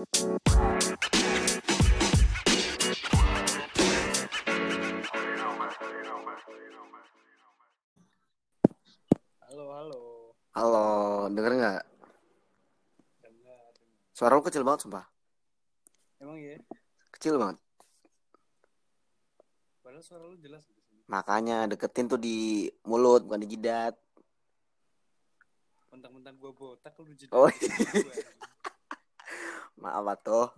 Halo, halo. Halo, denger nggak? Dengar. Suara lu kecil banget, sumpah. Emang iya? Kecil banget. Padahal suara lu jelas. Makanya deketin tuh di mulut, bukan di jidat. Mentang-mentang gua botak lu jadi. Oh, Maaf tuh.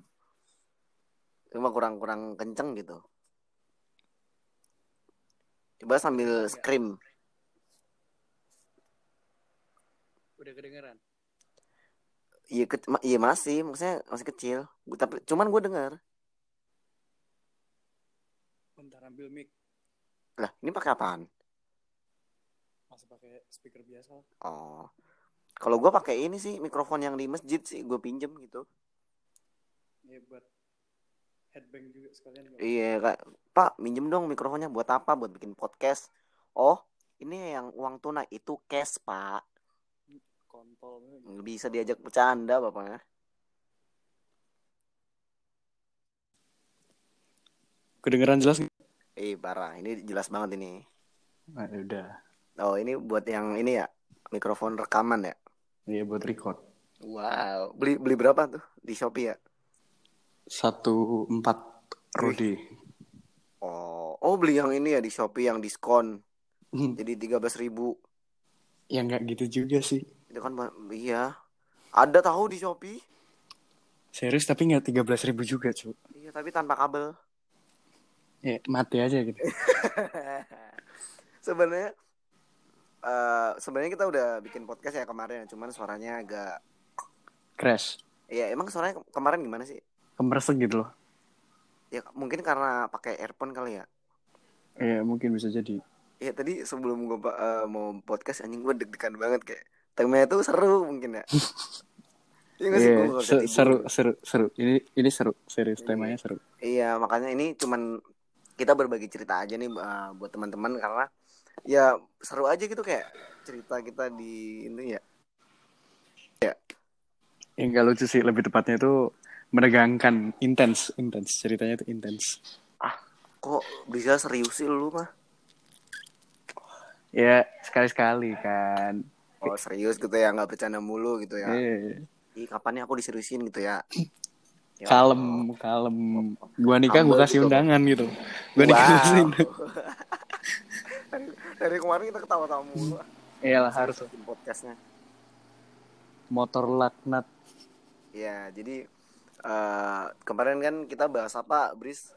Cuma kurang-kurang kenceng gitu. Coba sambil scream. Udah kedengeran. Iya, ke- iya masih, maksudnya masih kecil. Gua- Tapi cuman gue dengar. Bentar ambil mic. Lah, ini pakai apaan? Masa pakai speaker biasa. Oh. Kalau gue pakai ini sih mikrofon yang di masjid sih, gue pinjem gitu. Iya buat headbang juga sekalian. Iya, Kak. Pak, minjem dong mikrofonnya buat apa? Buat bikin podcast. Oh, ini yang uang tunai itu cash, Pak. Kontol. Bisa diajak bercanda, Bapaknya. Kedengeran jelas? Eh, parah. Ini jelas banget ini. Nah, udah. Oh, ini buat yang ini ya, mikrofon rekaman ya. Iya buat record. Wow, beli beli berapa tuh di Shopee ya? Satu empat Rudy. Oh, oh beli yang ini ya di Shopee yang diskon. Jadi 13.000 ribu. ya nggak gitu juga sih. Itu kan iya. Ada tahu di Shopee? Serius tapi nggak tiga belas ribu juga cu. Iya, tapi tanpa kabel. Ya mati aja gitu. sebenarnya eh sebenarnya kita udah bikin podcast ya kemarin cuman suaranya agak Crash. ya emang suaranya ke- kemarin gimana sih Kemeresek gitu loh. ya mungkin karena pakai earphone kali ya Iya mungkin bisa jadi. ya tadi sebelum gue mau podcast anjing gue deg-degan banget kayak temanya tuh seru mungkin ya Iya sih? Iya, seru, seru, seru. Ini ini seru, serius Iya. temanya seru. Iya, makanya ini cuman kita berbagi cerita aja nih uh, buat teman-teman karena ya seru aja gitu kayak cerita kita di ini ya. Yang gak lucu sih, lebih tepatnya itu menegangkan, intens, intens. Ceritanya itu intens. Kok bisa serius sih lu mah? Ya sekali-sekali kan. Oh serius gitu ya, nggak bercanda mulu gitu ya. Eh, Ih, kapan nih aku diseriusin gitu ya? Ya kalem, kalem. Gua nikah gua kasih gitu. undangan gitu. Gua nikah Wow. dari, dari kemarin kita ketawa-tawa mulu. Iyalah harus podcastnya. motor laknat. Ya, jadi eh kemarin kan kita bahas apa, Bris?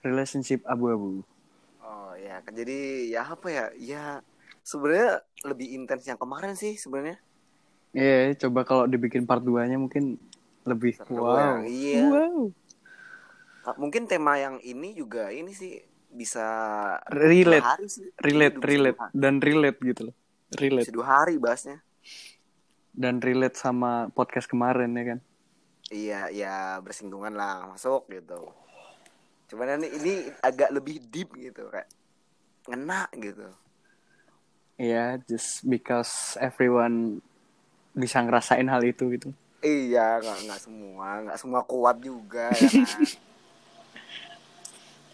Relationship abu-abu. Oh ya, jadi ya apa ya? Ya sebenarnya lebih intens yang kemarin sih sebenarnya. Iya, coba kalau dibikin part 2-nya mungkin lebih Seru wow. ya, iya. Wow. Ah, Mungkin tema yang ini juga ini sih bisa Relate. hari sih. Relate, relate hari. dan relate gitu loh. Relate Bisa dua hari bahasnya. dan relate sama podcast kemarin ya kan. Iya, ya bersinggungan lah masuk gitu. Cuman ini, ini agak lebih deep gitu kayak ngena gitu. Iya, just because everyone bisa ngerasain hal itu gitu. Iya, nggak nggak semua, nggak semua kuat juga ya kan.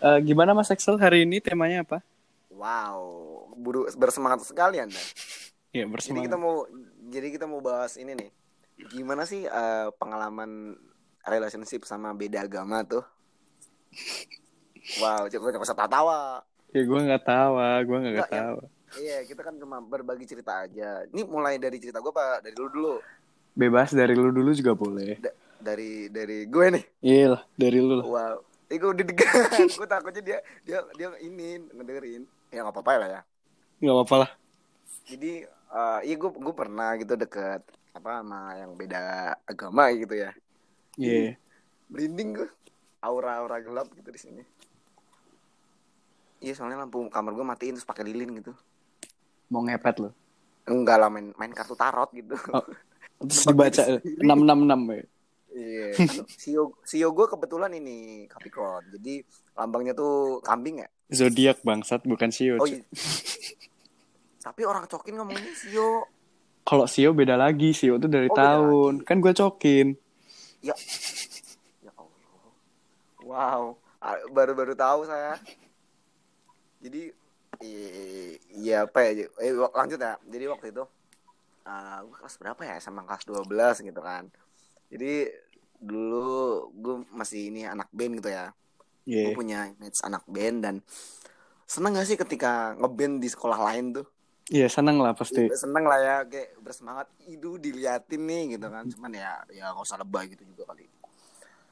Eh, gimana Mas Excel hari ini temanya apa? Wow, buru bersemangat sekali Anda. Ya Jadi bersama. kita mau jadi kita mau bahas ini nih. Gimana sih eh, pengalaman relationship sama beda agama tuh? Wow, coba coba usah tawa. Ya gue nggak tawa, gue nggak tawa. Iya, kita kan cuma berbagi cerita aja. Ini mulai dari cerita gue pak, dari lu dulu. Bebas dari lu dulu juga boleh. Da- dari dari gue nih. Iya lah, dari lu lah. Wow, ini gue deg-degan. gue takutnya dia dia dia ini ngedengerin. Ya nggak apa-apa lah ya. Nggak apa-apa lah. Jadi, eh iya gue gue pernah gitu deket apa sama yang beda agama gitu ya. Iya. Merinding gue. Aura-aura gelap gitu di sini. Iya soalnya lampu kamar gue matiin terus pakai lilin gitu. Mau ngepet lo. Enggak lah main main kartu tarot gitu. Oh. Terus dibaca 666 ya. Iya. Sio Sio gue kebetulan ini Capricorn. Jadi lambangnya tuh kambing ya. Zodiak bangsat bukan Sio. Oh iya. Tapi orang cokin ngomongnya Sio. Kalau Sio beda lagi, Sio tuh dari Oh, tahun. Kan gue cokin. Ya, wow. Ah, baru-baru tahu saya. Jadi iya apa ya? Eh, lanjut ya. Jadi waktu itu ah gue kelas berapa ya? Sama kelas 12 gitu kan. Jadi dulu gue masih ini anak band gitu ya. Gue Iya. punya image anak band dan seneng gak sih ketika ngeband di sekolah lain tuh Iya, seneng lah pasti. Iya, seneng lah ya kayak bersemangat. Itu diliatin nih gitu kan. Cuman ya ya nggak usah lebay gitu juga kali.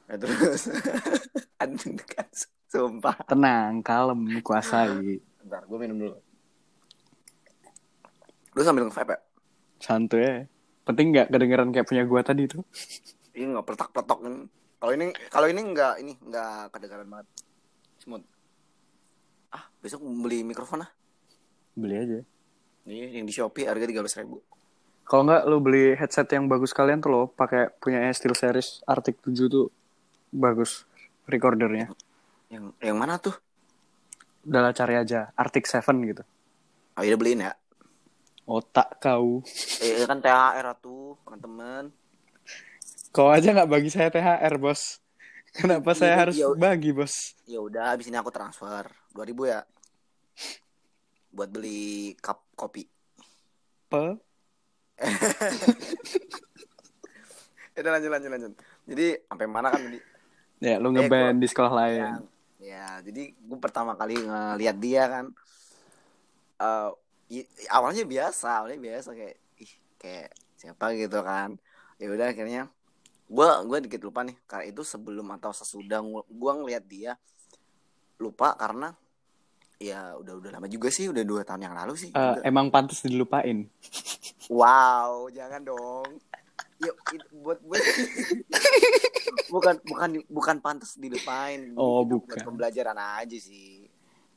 Ya, terus. Aduh kan sumpah. Tenang, kalem, kuasai. bentar gue minum dulu. Lu sambil nge-vape ya? Santuy. Ya. Penting nggak kedengeran kayak punya gua tadi tuh. ini nggak peletak-peletok kan kalau ini kalau ini nggak ini nggak kedengaran banget. Smooth. Ah besok beli mikrofon ah. Beli aja. Ini yang di shopee harga tiga ribu Kalau nggak lu beli headset yang bagus kalian tuh lo pakai punya SteelSeries Arctic 7 tuh bagus recordernya. yang yang mana tuh Udah lah cari aja Arctic 7 gitu. oh iya beliin ya Otak kau. eh kan THR tuh teman-teman Kau aja nggak bagi saya THR bos. Kenapa saya Iya, harus iya. bagi bos? ya udah abis ini aku transfer 2000 ya buat beli cup kopi Pe? udah lanjut lanjut lanjut jadi sampai mana kan tadi Ya lu Eh, ngeband di sekolah lain. ya, ya jadi gue pertama kali ngeliat dia kan i- awalnya biasa awalnya biasa kayak ih kayak siapa gitu kan ya udah akhirnya gue gue dikit lupa nih karena itu sebelum atau sesudah gue ngeliat dia lupa karena ya udah udah lama juga sih udah dua tahun yang lalu sih Udah. emang pantas dilupain. Wow, jangan dong. Yuk, it- buat gue bukan bukan bukan pantas dilupain. Oh, Itu buat bukan. Pembelajaran aja sih.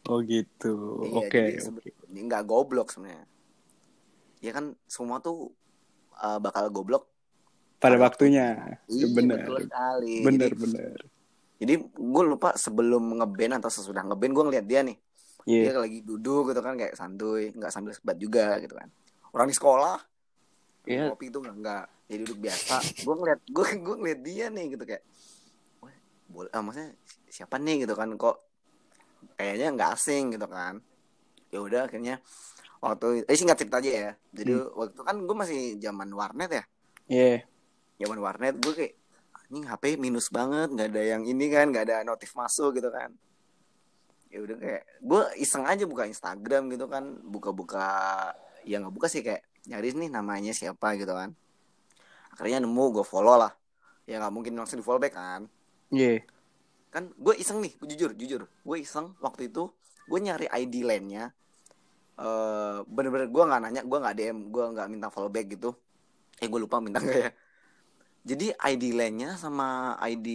Oh gitu. Iya, Oke. oke. sebe- ini nggak goblok sebenarnya. Ya kan semua tuh uh, bakal goblok. Pada pada waktunya. Iya, bener. betul sekali. Bener Jadi, bener. jadi gue lupa sebelum ngeband atau sesudah ngeband gue ngeliat dia nih. Iya. Dia lagi duduk gitu kan kayak santuy, nggak sambil sebat juga gitu kan. Orang di sekolah Iya. kopi itu nggak nggak ya duduk biasa gue ngeliat gue gue ngeliat dia nih gitu kayak wah boleh ah, maksudnya siapa nih gitu kan kok kayaknya nggak asing gitu kan ya udah akhirnya waktu eh singkat cerita aja ya jadi waktu itu kan gue masih zaman warnet ya Iya. zaman warnet gue kayak anjing HP minus banget nggak ada yang ini kan nggak ada notif masuk gitu kan ya udah kayak gue iseng aja buka Instagram gitu kan buka-buka ya nggak buka sih kayak nyari nih namanya siapa gitu kan. Akhirnya nemu gue follow lah. Ya nggak mungkin langsung di follow back kan. Iya. kan gue iseng nih gue jujur jujur. Gue iseng waktu itu gue nyari ID lainnya eh bener-bener gue nggak nanya gue nggak DM gue nggak minta follow back gitu. Eh gue lupa minta nggak ya. Jadi ID lainnya sama ID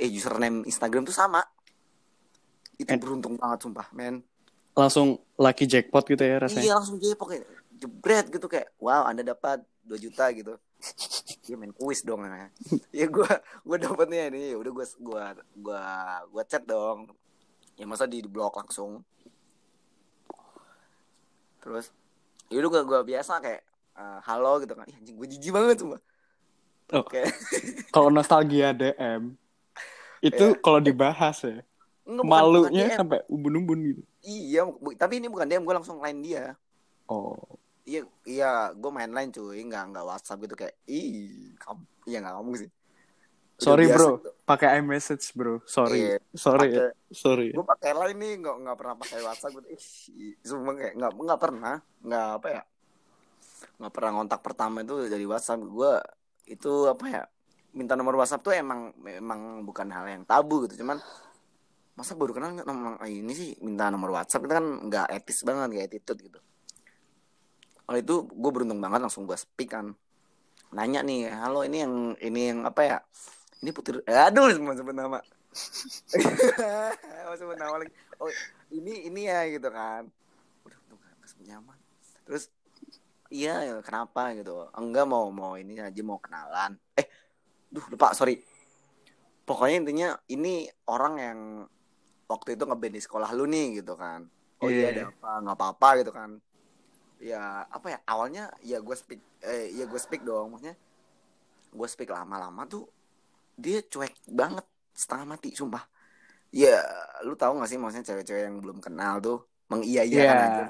eh username Instagram tuh sama itu Eh. beruntung banget sumpah men Langsung lucky jackpot gitu ya rasanya. iya langsung jepok kayak jebret gitu kayak wow anda dapat 2 juta gitu Iya main kuis dong namanya. ya gue gue dapetnya ini ya udah gue gue gue gue chat dong ya masa di, blok langsung terus ya udah gue gue biasa kayak eh, halo gitu kan Ih, anjing gue jijik banget cuma Oh. kayak Kalau nostalgia DM itu Iya. kalau dibahas ya Enggak, bukan- bukan malunya DM. sampai ubun-ubun gitu. iya bu- tapi ini bukan DM gue langsung line dia Oh. iya iya gue main line cuy nggak nggak WhatsApp gitu kayak ih kamu iya nggak ngomong sih Udah Sorry biasa bro, pakai iMessage bro. Sorry, Iya. sorry, ya. Pakai- sorry. gue pakai line nih nggak nggak pernah pakai WhatsApp gitu ih sumpah kayak nggak nggak pernah nggak apa ya nggak pernah ngontak pertama itu dari WhatsApp gue itu apa ya minta nomor WhatsApp tuh emang memang bukan hal yang tabu gitu cuman masa baru kenal nomor ah, ini sih minta nomor WhatsApp itu kan nggak etis banget nggak attitude gitu. Oleh itu gue beruntung banget langsung gue speak kan. Nanya nih halo ini yang ini yang apa ya? Ini putri eh, aduh semua sebut nama. Mau sebut nama lagi. Oh ini ini ya gitu kan. Udah untung nyaman terus iya ya, kenapa? Gitu. Enggak mau mau ini aja mau kenalan. Eh duh lupa sorry. Pokoknya intinya ini orang yang waktu itu ngeband di sekolah lu nih gitu kan. Oh iya Iya. ada apa? Nggak apa-apa gitu kan. Ya apa ya awalnya ya gue speak eh ya gue speak dong maksudnya. Gue speak lama-lama tuh dia cuek banget setengah mati sumpah. Ya lu tahu gak sih maksudnya cewek-cewek yang belum kenal tuh mengiya iya. Iya. kan aja.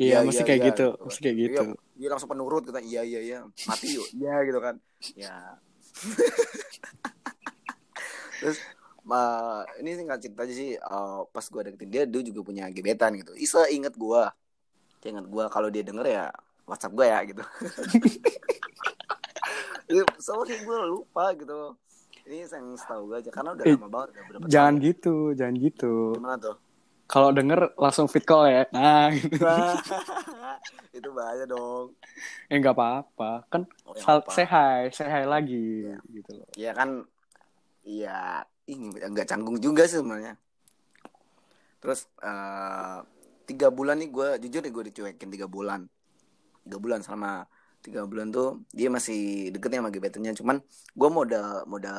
Iya, Iya, mesti iya, kayak iya, gitu, gitu. mesti kayak Iya, gitu. dia langsung penurut kita iya iya iya mati yuk. Iya gitu kan. Ya. Terus ma ini singkat cerita aja sih eh, pas gue deketin dia dia juga punya gebetan gitu Isa inget gue dia inget gue kalau dia denger ya WhatsApp gue ya gitu Ya, sorry gue lupa gitu ini yang setahu gue aja karena udah Eh, lama banget udah berapa Jangan tahun. gitu, jangan gitu. gimana tuh Kalau denger langsung fit call ya. Nah, gitu. itu bahaya dong Eh nggak apa-apa, kan Oh, ya sal- apa. say hi, say hi lagi gitu loh. ya kan iya nggak canggung juga sih sebenarnya. Terus eh, tiga bulan nih gue jujur nih gue dicuekin tiga bulan. Tiga bulan selama tiga bulan tuh dia masih deketnya sama gebetannya. Cuman gue modal modal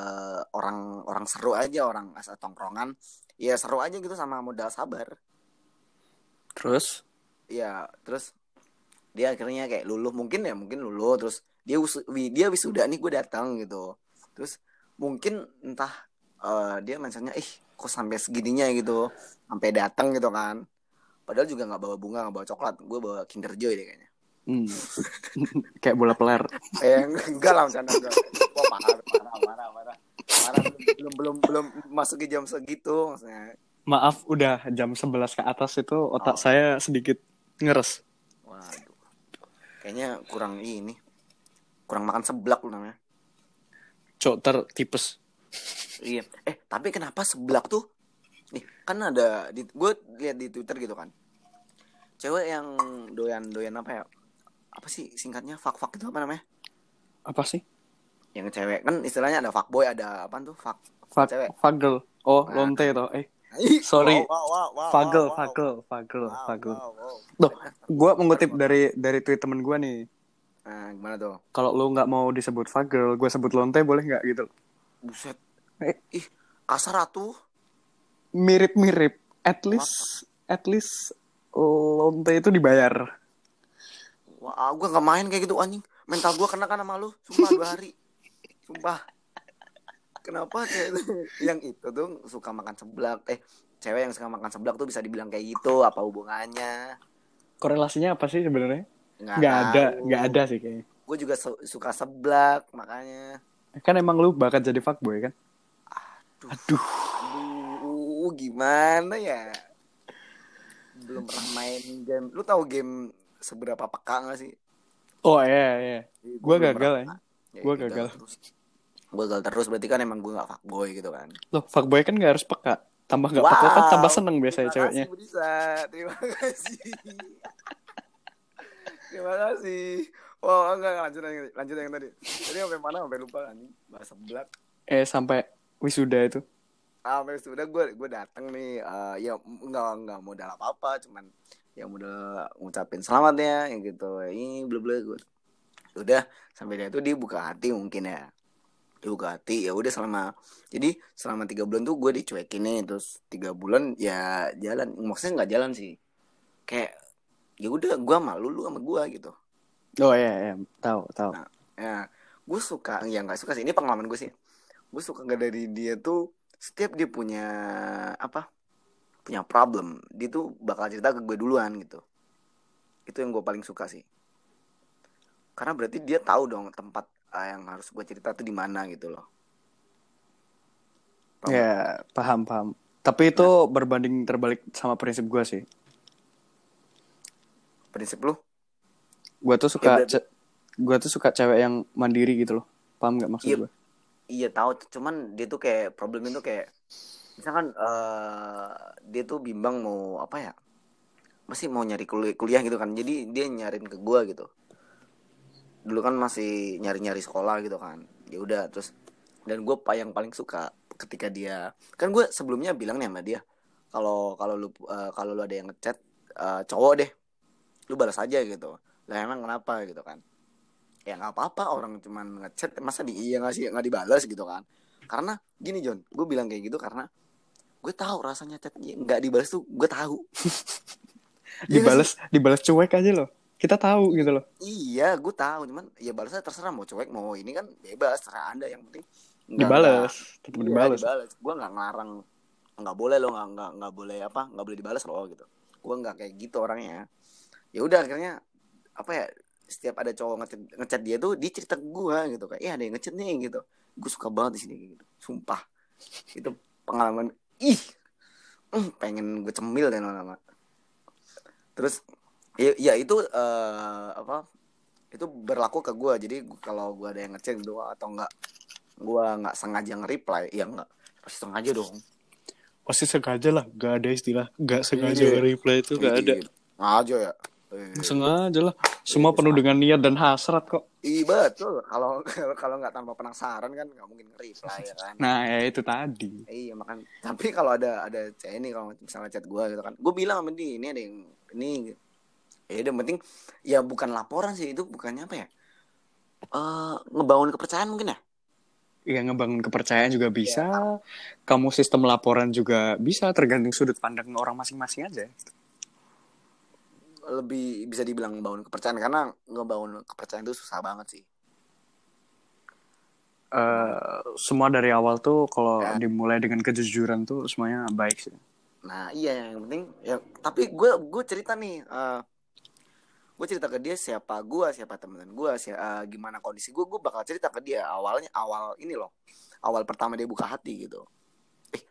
orang orang seru aja orang asal tongkrongan. Ya seru aja gitu sama modal sabar. Terus? Iya, terus dia akhirnya kayak luluh. Mungkin ya mungkin luluh. Terus dia wis- wi- dia wisuda nih gue datang gitu. Terus mungkin entah eh, dia mentionnya ih kok sampai segininya gitu sampai datang gitu kan padahal juga nggak bawa bunga nggak bawa coklat gue bawa Kinder Joy deh kayaknya hmm. kayak bola peler. eh enggak lah bercanda enggak Wah, parah parah parah parah parah belum belum belum masuk ke jam segitu maksudnya Maaf, udah jam 11 ke atas itu otak Oh. saya sedikit ngeres. waduh kayaknya kurang ini kurang makan seblak lu namanya Cok tertipes. Iya. Eh, tapi kenapa seblak tuh? Nih, kan ada di gue lihat di Twitter gitu kan. Cewek yang doyan-doyan apa ya? Apa sih singkatnya? Fak-fak itu apa namanya? Apa sih? Yang cewek kan istilahnya ada fuckboy, ada apa tuh? Fak. Fag Cewek. fagel. Oh, Nah. lonte toh. Eh, Sorry. fagel, fagel, fagel, fagel. Loh, Gua mengutip dari dari tweet temen gua nih. Nah, gimana tuh? Kalau lu nggak mau disebut fagel, gue sebut lonte boleh nggak gitu? Buset. Eh. Ih, kasar atuh. Mirip-mirip. At least, at least lonte itu dibayar. Wah, gue gak main kayak gitu anjing. Mental gue kena kan sama lu. Sumpah dua hari. Sumpah. Kenapa cewek yang itu tuh suka makan seblak? Eh, cewek yang suka makan seblak tuh bisa dibilang kayak gitu. Apa hubungannya? Korelasinya apa sih sebenarnya? Nggak ada, nggak ada sih kayaknya. Gue juga su- suka seblak, makanya. Kan emang lu bakat jadi fuckboy kan? Aduh. Aduh, gimana ya? Belum pernah main game. Lu tahu game seberapa peka gak sih? Oh iya iya. Gua belum gagal pernah. ya. Gua gagal. Terus. Gua gagal terus berarti kan emang gue gak fuckboy gitu kan. Loh, fuckboy kan nggak harus peka. Tambah nggak Wow. peka kan tambah seneng biasanya Terima ceweknya. kasih Budisa. Terima kasih. Terima kasih. Oh enggak enggak, lanjut yang lanjut yang tadi. Tadi sampai mana sampai lupa kan bahasa seblak. Eh sampai wisuda itu. Ah, sudah gue gue datang nih eh, ya enggak enggak modal apa apa cuman ya modal ngucapin selamat ya yang gitu ini bla bla gue udah sampai dia tuh dia buka hati mungkin ya dia buka hati ya udah selama jadi selama tiga bulan tuh gue dicuekin nih terus tiga bulan ya jalan maksudnya nggak jalan sih kayak ya udah gue malu lu sama gue gitu Oh iya iya, tahu tahu. Nah. ya gue suka ya nggak suka sih ini pengalaman gue sih gue suka nggak dari dia tuh setiap dia punya apa punya problem dia tuh bakal cerita ke gue duluan gitu itu yang gue paling suka sih karena berarti dia tahu dong tempat eh, yang harus gue cerita tuh di mana gitu loh Paham? Ya, paham paham. Tapi itu berbanding terbalik sama prinsip gua sih. prinsip lu Gua tuh suka Ya, gua tuh suka cewek yang mandiri gitu loh. Paham nggak maksud Iya. gua? Iya tahu. Cuman dia tuh kayak problem itu kayak misalkan eh dia tuh bimbang mau apa ya masih mau nyari kuliah, kuliah gitu kan. Jadi dia nyariin ke gua gitu. Dulu kan masih nyari-nyari sekolah gitu kan. Ya udah terus dan gue yang paling suka ketika dia kan gue sebelumnya bilang nih sama dia kalau kalau lu eh, kalau lu ada yang ngechat eh, cowok deh lu balas aja gitu. Lah emang kenapa gitu kan ya nggak apa-apa orang cuman ngechat masa di iya nggak sih nggak dibalas gitu kan karena gini John gue bilang kayak gitu karena gue tahu rasanya chat nggak dibalas tuh gue tahu Iya nggak Dibales dibales cuek aja loh. Kita tahu gitu loh. Iya, gue tahu, cuman ya balasnya terserah mau cuek mau ini kan bebas, terserah anda yang penting Dibales, tetap. Iya, dibales. Gue nggak ngelarang nggak boleh lo nggak nggak nggak boleh apa nggak boleh dibalas lo gitu gue nggak kayak gitu orangnya ya udah akhirnya apa ya setiap ada cowok ngechat, ngechat dia tuh dia cerita ke gue gitu kayak iya ada yang ngechat nih gitu. Gue suka banget di sini gitu. Sumpah. Itu pengalaman ih mm, pengen gue cemil dan lama-lama. Terus ya, ya itu eh, apa itu berlaku ke gue jadi kalau gue ada yang ngechat gitu atau enggak gue nggak sengaja nge-reply ya enggak pasti sengaja dong. Pasti sengaja lah, gak ada istilah. Gak sengaja Iya. reply itu gak ada. Iya, Sengaja ya. Eh, Sengaja lah. Semua penuh dengan niat dan hasrat kok. Iya betul. Kalau kalau nggak tanpa penasaran kan nggak mungkin reply ya kan. Nah, ya itu tadi. Iya makan. Tapi kalau ada ada cewek nih kalau misalnya chat gue gitu kan, gue bilang sama dia ini ada yang ini. Ya udah penting ya bukan laporan sih itu bukannya apa ya? Eh ngebangun kepercayaan mungkin ya. Ya ngebangun kepercayaan juga bisa. Kamu sistem laporan juga bisa tergantung sudut pandang orang masing-masing aja. Lebih bisa dibilang ngebangun kepercayaan karena ngebangun kepercayaan itu susah banget sih. Eh, semua dari awal tuh kalau Ya. dimulai dengan kejujuran tuh semuanya baik sih. Nah iya yang penting ya tapi gue gue cerita nih eh gue cerita ke dia siapa gue siapa teman gue siapa gimana kondisi gue gue bakal cerita ke dia awalnya awal ini loh awal pertama dia buka hati gitu eh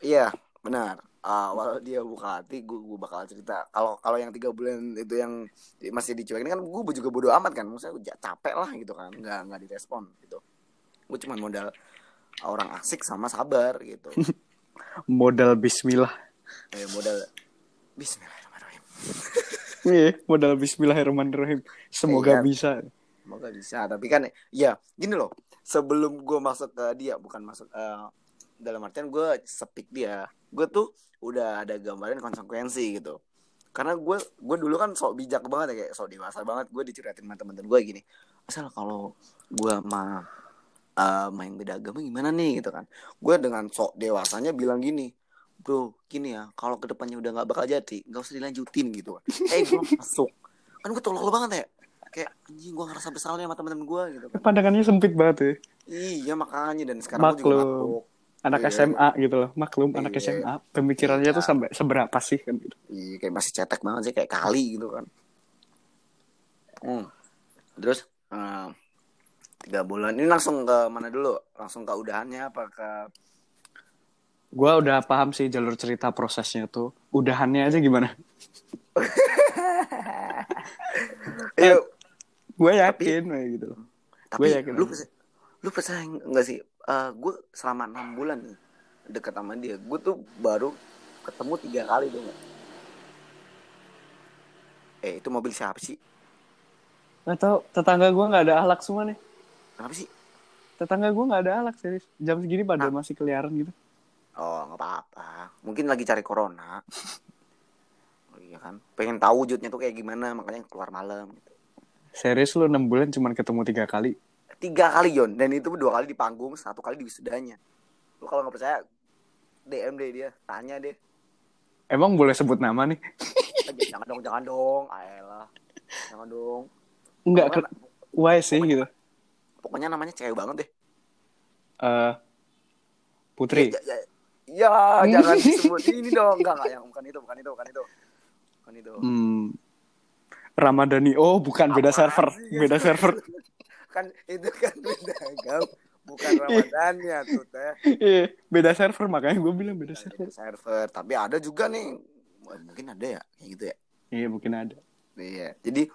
iya benar awal dia buka hati gue gue bakal cerita kalau kalau yang tiga bulan itu yang masih dicuekin kan gue juga bodo amat kan maksudnya gue capek lah gitu kan nggak nggak direspon gitu gue cuma modal orang asik sama sabar gitu Modal bismillah. eh, modal Bismillahirrahmanirrahim Iya, modal bismillahirrahmanirrahim. Semoga Iya. bisa. Semoga bisa. Tapi kan ya gini loh. Sebelum gue masuk ke dia bukan masuk eh, dalam artian gue sepik dia. Gue tuh udah ada gambaran konsekuensi gitu. Karena gue gue dulu kan sok bijak banget ya kayak sok dewasa banget. Gue diceritain sama temen-temen gue gini. Asal kalau gue mah eh, main beda agama gimana nih gitu kan. Gue dengan sok dewasanya bilang gini. Bro, gini ya, kalau ke depannya udah nggak bakal jadi, nggak usah dilanjutin gitu kan. Eh, gue masuk. Kan gue tolol banget ya kayak anjing gue ngerasa bersalah sama teman-teman gue gitu kan. Pandangannya sempit banget ya. Iya makanya dan sekarang gue juga mabuk. Anak Iya. SMA gitu loh. Maklum anak Iya. SMA. Pemikirannya tuh Iya. sampai seberapa sih kan gitu. Iya kayak masih cetek banget sih kayak kali gitu kan. Hmm. Terus eh, tiga bulan ini langsung ke mana dulu? Langsung ke udahannya apa ke Gua udah paham sih jalur cerita prosesnya tuh. Udahannya aja gimana? Iya. Gue yakin kayak gitu loh. Tapi Gue yakin lu percaya, lu percaya nggak sih? Eh gue selama enam bulan nih deket sama dia, gue tuh baru ketemu tiga kali nggak? Eh itu mobil siapa sih? Gak tau, tetangga gue gak ada alak semua nih. Kenapa sih? Tetangga gue gak ada alak serius. Jam segini pada Ah. masih keliaran gitu. Oh nggak apa-apa. Mungkin lagi cari corona. Oh, iya kan. Pengen tahu wujudnya tuh kayak gimana, makanya keluar malam. Gitu. Serius lu 6 bulan cuman ketemu tiga kali. Tiga kali Yon, dan itu dua kali di panggung, satu kali di wisudanya. Lu kalau nggak percaya, DM deh dia, tanya deh. Emang boleh sebut nama nih? Eh, jangan dong, jangan dong. Ayolah. Jangan dong. Enggak, Pokoknya, ke... why sih gitu? pokoknya namanya cewek banget deh. Eh Putri. Ya, ya, ya, jangan disebut ini dong. Enggak, enggak, yang bukan itu, bukan itu, bukan itu. Bukan itu. Hmm. Ramadhani. Oh, bukan beda Apaan server. sih? ya? Beda server. kan itu kan beda agam. Bukan Ramadan ya tuh teh. Iya, beda server makanya gue bilang beda server. server tapi ada juga nih mungkin ada ya kayak gitu ya Iya, mungkin ada. iya jadi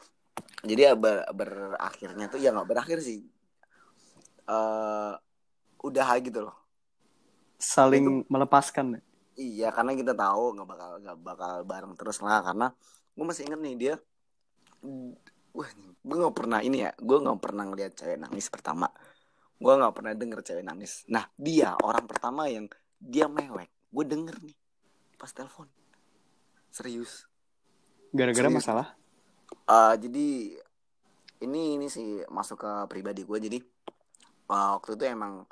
jadi ya ber- berakhirnya tuh ya nggak berakhir sih eh udah gitu loh Saling melepaskan. iya karena kita tahu nggak bakal nggak bakal bareng terus lah karena gue masih inget nih dia wah gue nggak pernah ini ya gue nggak pernah ngeliat cewek nangis pertama. Gue nggak pernah denger cewek nangis. Nah dia orang pertama yang dia mewek gue denger nih pas telepon. Serius. Gara-gara Serius. masalah. Eh, jadi ini ini sih masuk ke pribadi gue jadi eh, waktu itu emang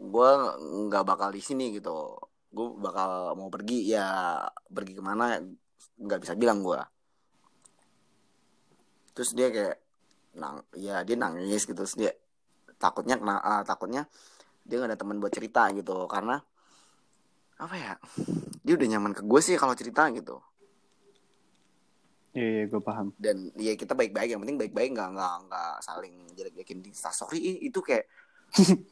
gue nggak bakal di sini gitu. Gue bakal mau pergi ya pergi ke mana nggak bisa bilang gue terus dia kayak nang ya dia nangis gitu. Terus dia takutnya kena- eh, takutnya dia nggak ada teman buat cerita gitu. Karena apa ya dia udah nyaman ke gue sih kalau cerita gitu. Iya, iya gue paham. dan ya kita baik-baik yang penting baik-baik nggak nggak nggak saling jelek-jelekin di Ih, itu kayak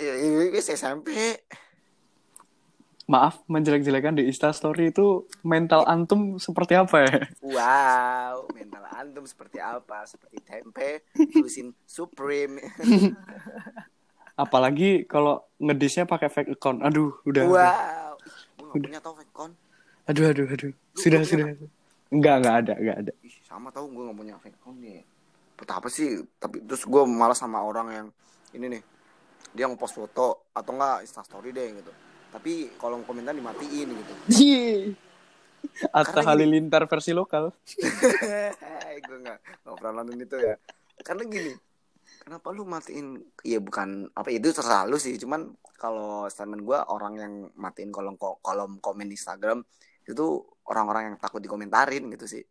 ini SMP Maaf, menjelek-jelekan di Instastory itu mental antum seperti apa ya? wow mental antum seperti apa seperti tempe tulisin supreme Apalagi kalau ngedisnya pakai fake account. Aduh, udah. wow gue nggak punya tau fake account Aduh, aduh, aduh. Sudah, punya sudah. Enggak, enggak ada, enggak ada. Ih, sama tau gue gak punya fake account nih apa sih tapi terus gue malah sama orang yang ini nih dia ngepost foto atau enggak instastory deh gitu tapi kolom komentar dimatiin gitu. Yeay. Atta gini- Halilintar versi lokal. gue nggak nggak pernah nonton itu ya. Karena gini kenapa lu matiin ya bukan apa itu terserah lu sih. Cuman kalau statement gue orang yang matiin kolom kolom komen Instagram itu orang-orang yang takut dikomentarin gitu sih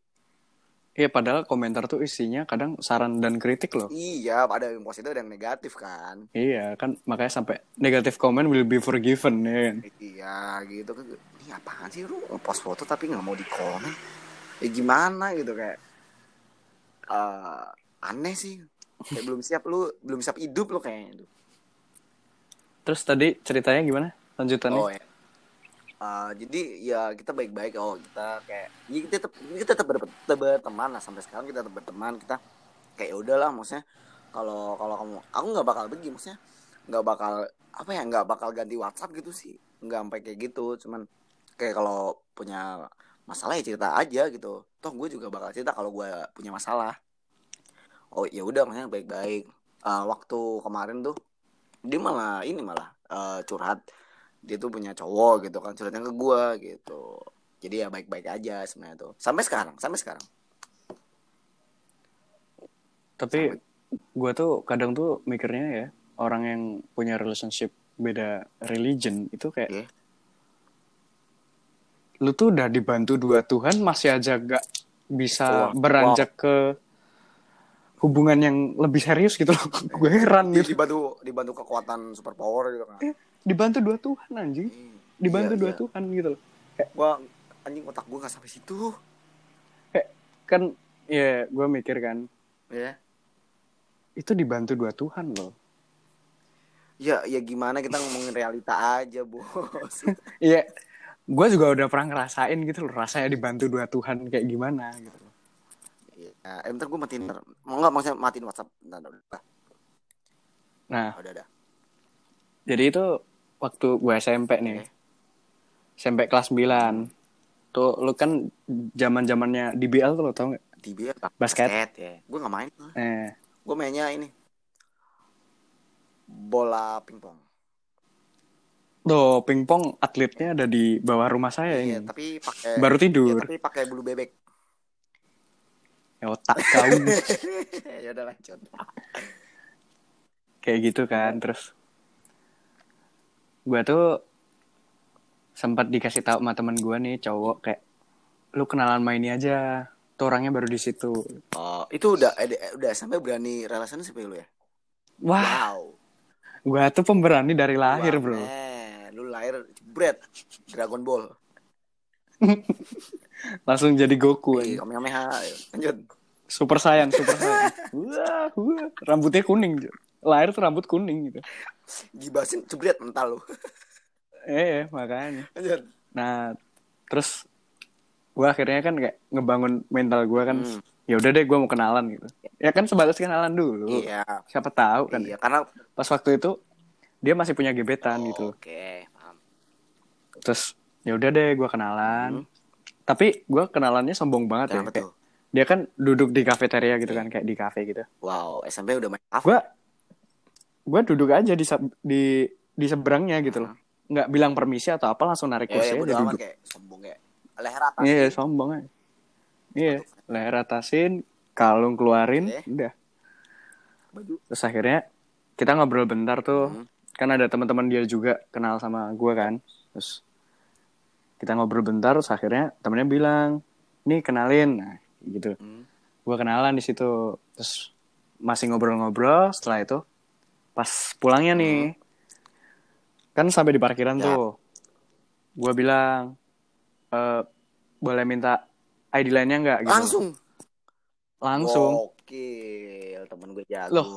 Iya, padahal komentar tuh isinya kadang saran dan kritik loh. iya ada yang positif ada yang negatif kan Iya, kan makanya sampai negatif comment will be forgiven ya kan. Iya gitu kan Ini apaan sih lu ngepost foto tapi nggak mau di komen Ya gimana gitu kayak eh Aneh sih Kayak belum siap lu Belum siap hidup lu kayaknya Terus tadi ceritanya gimana? Lanjutannya? Oh ya Eh, jadi ya kita baik-baik oh kita kayak ya kita tetap kita tetap ber- berteman lah sampai sekarang kita tetap berteman kita kayak ya udahlah maksudnya kalau kalau kamu aku nggak bakal pergi maksudnya nggak bakal apa ya nggak bakal ganti WhatsApp gitu sih nggak sampai kayak gitu cuman kayak kalau punya masalah ya cerita aja gitu toh gue juga bakal cerita kalau gue punya masalah. Oh ya udah maksudnya baik-baik. Eh, waktu kemarin tuh dia malah ini malah eh, curhat dia tuh punya cowok gitu kan curhatnya ke gue gitu jadi ya baik-baik aja sebenarnya tuh sampai sekarang sampai sekarang Tapi gue tuh kadang tuh mikirnya ya orang yang punya relationship beda religion itu kayak Iya. lu tuh udah dibantu dua Tuhan masih aja gak bisa Wah, beranjak ke hubungan yang lebih serius gitu loh. gue heran gitu. dibantu dibantu kekuatan super power gitu kan Dibantu dua Tuhan anjing. Dibantu Iya, dua iya. Tuhan gitu loh. gua anjing otak gua nggak sampai situ Kan ya gue mikir kan ya itu dibantu dua Tuhan loh. ya ya gimana kita ngomongin realita aja bos Iya, gue juga udah pernah ngerasain gitu loh rasanya dibantu dua Tuhan kayak gimana gitu loh. ya eh, bentar gua matiin bentar. mau nggak maksudnya matiin WhatsApp bentar, bentar. Nah, udah ada jadi itu waktu gue SMP nih. SMP kelas 9. Tuh lu kan zaman-zamannya DBL tuh lo tau gak? di biar Basket. ya gua nggak main Eh, gua mainnya ini bola pingpong tuh pingpong atletnya ada di bawah rumah saya iya ini. tapi pakai Baru iya, tidur. tapi pakai bulu bebek Ya otak kau ya udah lanjut kayak gitu kan. Terus gue tuh sempat dikasih tahu sama temen gue nih cowok kayak lu kenalan main ini aja. Tuh orangnya baru di situ. oh itu udah eh, udah sampai berani relationship ya lu ya Wah, wow gue tuh pemberani dari lahir, Wah, bro. men, lu lahir jebret Dragon Ball Langsung jadi Goku. Aja. Kamehameha lanjut Super Saiyan, Super Saiyan. wah, wah. Rambutnya kuning. Lahir tuh rambut kuning gitu. gibasin jebret mental lu Eh, makanya. lanjut Nah, terus gue akhirnya kan kayak ngebangun mental gue kan. Hmm. Ya udah deh, gue mau kenalan gitu. Ya kan sebatas kenalan dulu. iya Siapa tahu kan. iya karena Pas waktu itu dia masih punya gebetan gitu. oke paham Terus ya udah deh, gue kenalan. Tapi gue kenalannya sombong banget ya. Kayak, dia kan duduk di kafeteria gitu kan, kayak di kafe gitu. wow SMP udah main apa Gue gue duduk aja di di di seberangnya gitu loh. Nggak bilang permisi atau apa langsung narik ya, kursi ya aja bodo amat duduk. kayak sombong kayak leher atas Iya, sombong aja. Iya, leher atasin, kalung keluarin, Oke. udah. baju Terus akhirnya kita ngobrol bentar tuh. Hmm. Kan ada teman-teman dia juga kenal sama gua kan. Terus kita ngobrol bentar terus akhirnya temennya bilang, "Nih, kenalin." Nah, gitu. Hmm. Gua kenalan di situ. Terus masih ngobrol-ngobrol setelah itu pas pulangnya nih. Kan sampai di parkiran Ya. tuh. gue bilang eh boleh minta ID lainnya nggak gitu Langsung. langsung Gokil, temen gue jago. Loh,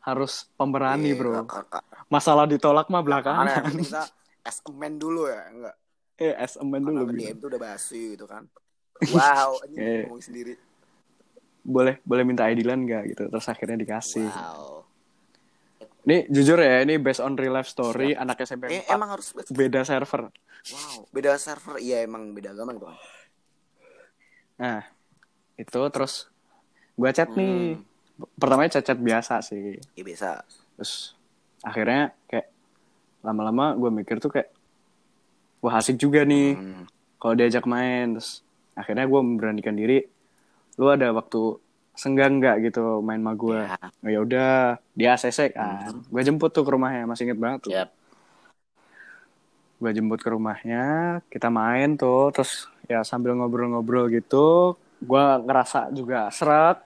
harus pemberani Iya, bro kak- kak- masalah ditolak mah belakangan kita as a man dulu ya, enggak. eh as a man dulu bilang. DM tuh udah basi gitu kan. Wow, Eh. anjing ngomong sendiri. Boleh boleh minta ID lain nggak gitu terus akhirnya dikasih Wow. ini jujur ya ini based on real life story anak SMP Eh, 4 emang harus beda server wow, beda server. Iya, emang beda agama gitu nah itu terus gue chat nih Hmm. pertamanya chat chat biasa sih Iya bisa. terus akhirnya kayak lama-lama gue mikir tuh kayak wah asik juga nih Hmm. kalau diajak main terus akhirnya gue memberanikan diri lu ada waktu senggang nggak gitu main sama gue Ya. oh, ya udah dia ACC kan gue jemput tuh ke rumahnya masih inget banget tuh Yap. gue jemput ke rumahnya kita main tuh terus ya sambil ngobrol-ngobrol gitu gue ngerasa juga seret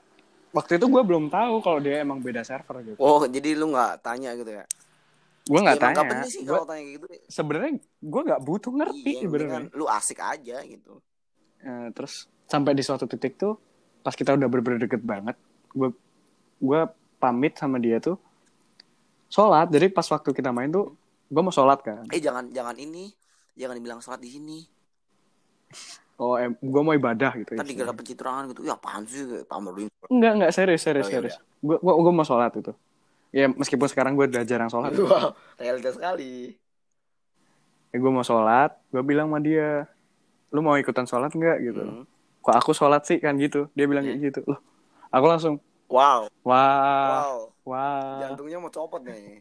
waktu itu gue belum tahu kalau dia emang beda server gitu Oh, jadi lu nggak tanya gitu ya? gue nggak Ya, tanya sih kalau tanya gitu. sebenarnya gue nggak butuh ngerti Iya, sebenarnya lu asik aja gitu. Eh, terus sampai di suatu titik tuh pas kita udah bener-bener deket banget gue gue pamit sama dia tuh sholat jadi pas waktu kita main tuh gue mau sholat kan Eh jangan jangan ini, jangan dibilang sholat di sini. oh em, gue mau ibadah gitu Tadi istilahnya. gara pencitraan gitu. Ya apaan sih kayak pamer lu. enggak enggak serius serius Oh, ya serius gue gue gue mau sholat itu ya meskipun sekarang gue udah jarang sholat Wow, realitas sekali. ya gue mau sholat gue bilang sama dia lu mau ikutan sholat nggak gitu Hmm. Kok aku sholat sih kan gitu dia bilang kayak gitu loh aku langsung Wow. wah Wow. wah Jantungnya mau copot nih.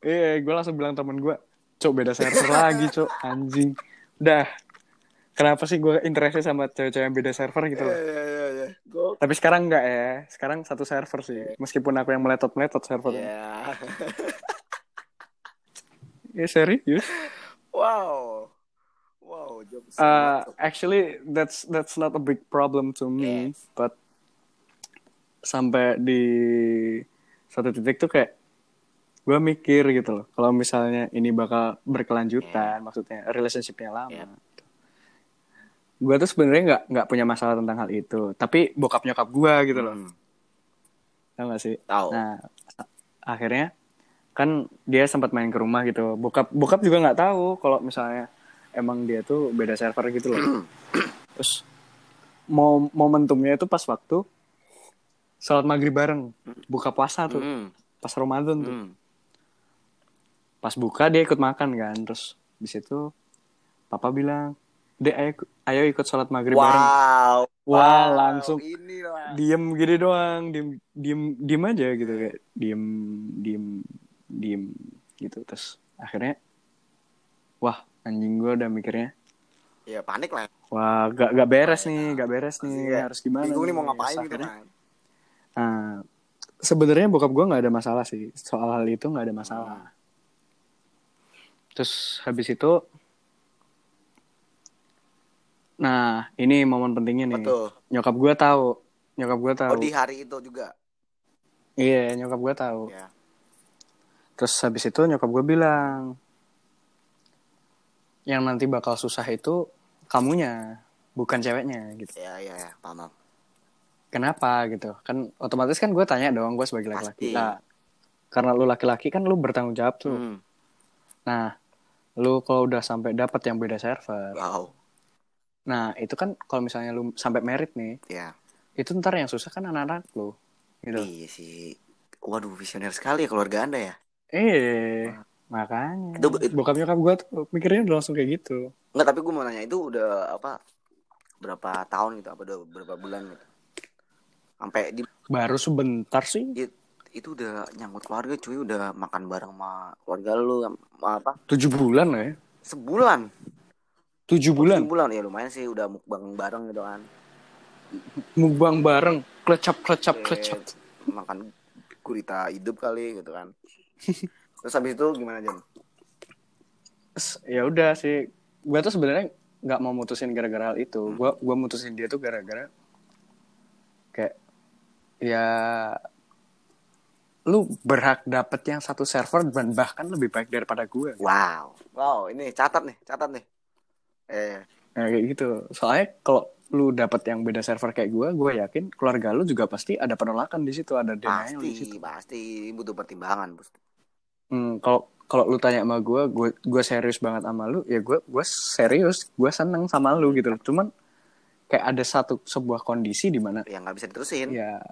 Eh, gue langsung bilang temen gue, cok beda server lagi, cok anjing. Udah, kenapa sih gue interestnya sama cewek-cewek yang beda server gitu loh? Iya iya iya iya. Gok. Tapi sekarang enggak ya, sekarang satu server sih. Meskipun aku yang meletot-meletot servernya. Iya. Ya serius. Wow. Wow, job Uh, actually, that's that's not a big problem to me, Yes. but sampai di satu titik tuh kayak gue mikir gitu loh, kalau misalnya ini bakal berkelanjutan, maksudnya relationshipnya lama. Yeah. Gue tuh sebenarnya nggak nggak punya masalah tentang hal itu, tapi bokap nyokap gue gitu loh, Hmm. tau gak sih? Tahu. Nah, akhirnya kan dia sempat main ke rumah gitu. Bokap bokap juga nggak tahu kalau misalnya emang dia tuh beda server gitu loh. Terus mau momentumnya itu pas waktu sholat maghrib bareng, buka puasa tuh, pas Ramadan tuh. Pas buka dia ikut makan kan, terus di situ papa bilang, dek ayo, ayo ikut sholat maghrib bareng. Wow. Wah, Wow, langsung ini lah. diem gini doang diem diem diem aja gitu kayak diem diem diem gitu terus akhirnya wah anjing gue udah mikirnya Ya panik lah. wah gak gak beres nih gak beres nih Iya. harus gimana Bingung nih mau ngapain gitu kan. nah, sebenarnya bokap gue nggak ada masalah sih soal hal itu nggak ada masalah terus habis itu nah ini momen pentingnya nih Betul. nyokap gue tahu nyokap gue tahu Oh di hari itu juga. iya nyokap gue tahu Ya. Terus habis itu nyokap gue bilang, yang nanti bakal susah itu kamunya, bukan ceweknya gitu. Ya ya ya, paham. paham. Kenapa gitu? Kan otomatis kan gue tanya dong, gue sebagai laki-laki. Nah, karena lu laki-laki kan lu bertanggung jawab tuh. Hmm. Nah, lu kalau udah sampai dapat yang beda server, Wow. nah itu kan kalau misalnya lu sampai merit nih, Ya. itu ntar yang susah kan anak-anak lu, gitu. Iya sih. Waduh, visioner sekali ya keluarga Anda ya. Eh, makanya. Itu- itu- Bokap nyokap gue tuh mikirnya udah langsung kayak gitu. Enggak, tapi gue mau nanya itu udah apa berapa tahun gitu apa udah berapa bulan gitu. Sampai di Baru sebentar sih. it- itu udah nyangkut keluarga cuy udah makan bareng sama keluarga lu sama apa Tujuh bulan lah ya. sebulan Tujuh bulan. bulan ya lumayan sih udah mukbang bareng gitu kan mukbang bareng klecap klecap Kayak klecap makan gurita hidup kali gitu kan terus habis itu gimana Terus, ya udah sih gue tuh sebenarnya nggak mau mutusin gara-gara hal itu gue gua mutusin dia tuh gara-gara kayak ya lu berhak dapet yang satu server dan bahkan lebih baik daripada gue Wow. Wow, ini catat nih, catat nih. Eh, Nah, kayak gitu. Soalnya kalau lu dapet yang beda server kayak gue, gue yakin keluarga lu juga pasti ada penolakan di situ, ada denial di situ. pasti, pasti butuh pertimbangan, Bos. Hmm, kalau kalau lu tanya sama gue, gue gue serius banget sama lu, ya gue gue serius, gue seneng sama lu gitu loh. Cuman kayak ada satu sebuah kondisi di mana Ya nggak bisa diterusin. ya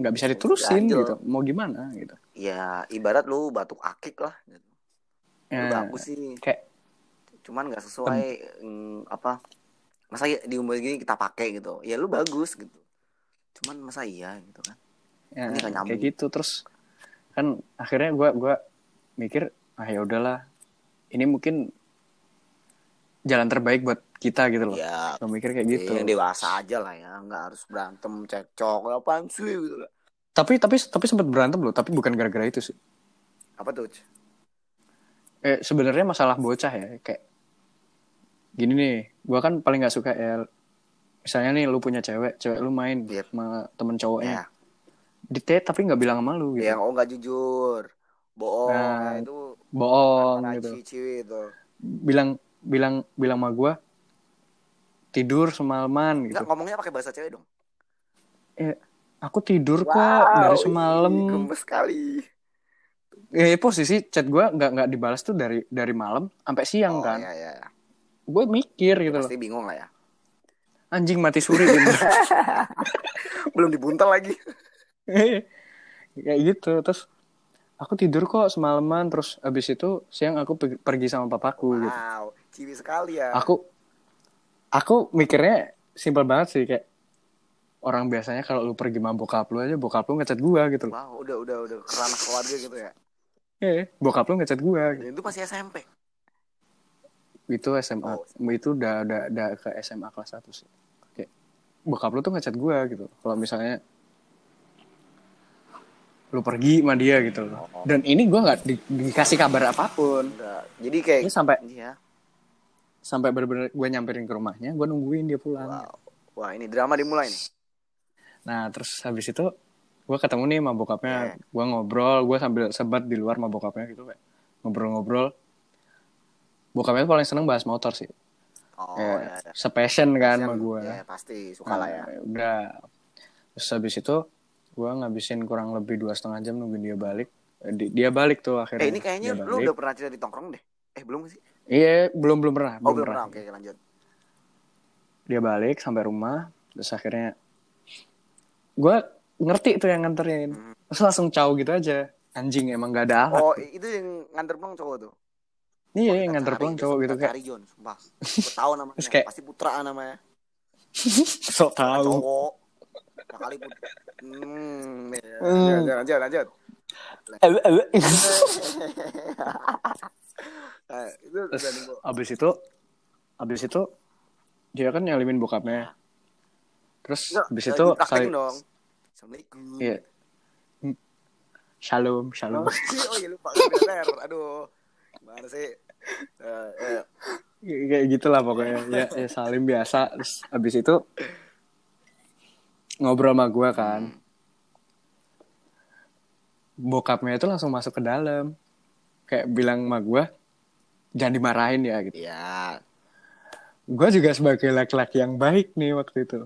nggak bisa diterusin gitu. Mau gimana gitu. Ya, ibarat lu batuk akik lah. Gitu. Lu Ya, bagus sih. kayak Cuman nggak sesuai mm, apa? Masa ya di umur gini kita pakai gitu. Ya lu bagus gitu. Cuman masa iya gitu kan. ya, Ini nyambung. kayak gitu terus kan akhirnya gue gua mikir ah ya udahlah ini mungkin jalan terbaik buat kita gitu loh Ya, mikir kayak gitu yang dewasa aja lah ya. Nggak harus berantem, cekcok, apaan sih gitu. tapi tapi tapi sempat berantem loh tapi bukan gara-gara itu sih Apa tuh? Eh sebenarnya masalah bocah ya kayak gini nih gue kan paling nggak suka ya misalnya nih lu punya cewek cewek lu main Yep. sama temen cowoknya Ya, date tapi nggak bilang sama lu gitu yang oh nggak jujur. Bohong, Nah, ya, itu bohong gitu ciwi itu. bilang bilang bilang sama gue tidur semalaman gitu Enggak ngomongnya pakai bahasa cewek dong. eh aku tidur kok dari semalam gemes sekali. eh posisi chat gue nggak nggak dibalas tuh dari dari malam sampai siang oh, kan iya, iya. gue mikir gitu loh Pasti bingung lah ya. anjing mati suri gitu Belum dibuntal lagi. kayak gitu terus aku tidur kok semalaman terus abis itu siang aku pe- pergi sama papaku gitu Wow, ciwi sekali ya. aku aku mikirnya simpel banget sih kayak orang biasanya kalau lu pergi sama bokap lu aja bokap lu ngechat gua gitu loh Wow, udah udah udah kerana keluarga gitu ya. eh bokap lu ngechat gua gitu. Itu masih SMP. itu SMA itu udah udah udah ke SMA kelas 1 sih kayak bokap lu tuh ngechat gua gitu kalau misalnya lu pergi sama dia gitu loh dan ini gua nggak di- dikasih kabar apa pun Udah. Jadi kayak ini sampai Iya. sampai bener-bener gue nyamperin ke rumahnya gue nungguin dia pulang Wow. Wah, ini drama dimulai nih. nah terus habis itu gue ketemu nih sama bokapnya Iya. gue ngobrol gue sambil sebat di luar sama bokapnya gitu kayak ngobrol-ngobrol bokapnya paling seneng bahas motor sih Oh, ya, ya, ya. sepassion kan sama Kasian, gue Ya, pasti suka lah ya. Nah, udah terus habis itu gue ngabisin kurang lebih dua setengah jam nungguin dia balik Eh, di- dia balik tuh akhirnya Eh, ini kayaknya lu udah pernah cerita di tongkrong deh. Eh, belum sih? iya belum belum pernah Oh, belum belum pernah pernah. Oke, lanjut. dia balik sampai rumah terus akhirnya gue ngerti tuh yang nganterin Hmm. terus langsung caw gitu aja anjing emang gak ada alat Oh, itu yang nganter pulang cowok tuh. iya Wah, yang nganter pulang cowok gitu kayak Cari John, sumpah. Tahu namanya. Kayak- Pasti Putra namanya. sok tahu Cowok. Kali put. Hmm, ya. Hmm. Lanjut, lanjut, lanjut. Nah, itu udah terus nunggu. abis itu abis itu dia kan nyalimin bokapnya terus Nggak, abis itu saling dong. Assalamualaikum. iya Hmm. shalom shalom Oh, oh iya lupa Aduh. Gimana sih? Eh, eh. kayak gitulah pokoknya ya, ya salim biasa terus abis itu ngobrol sama gue kan. Bokapnya itu langsung masuk ke dalam. Kayak bilang sama gue jangan dimarahin ya gitu. Ya, gue juga sebagai laki-laki yang baik nih waktu itu.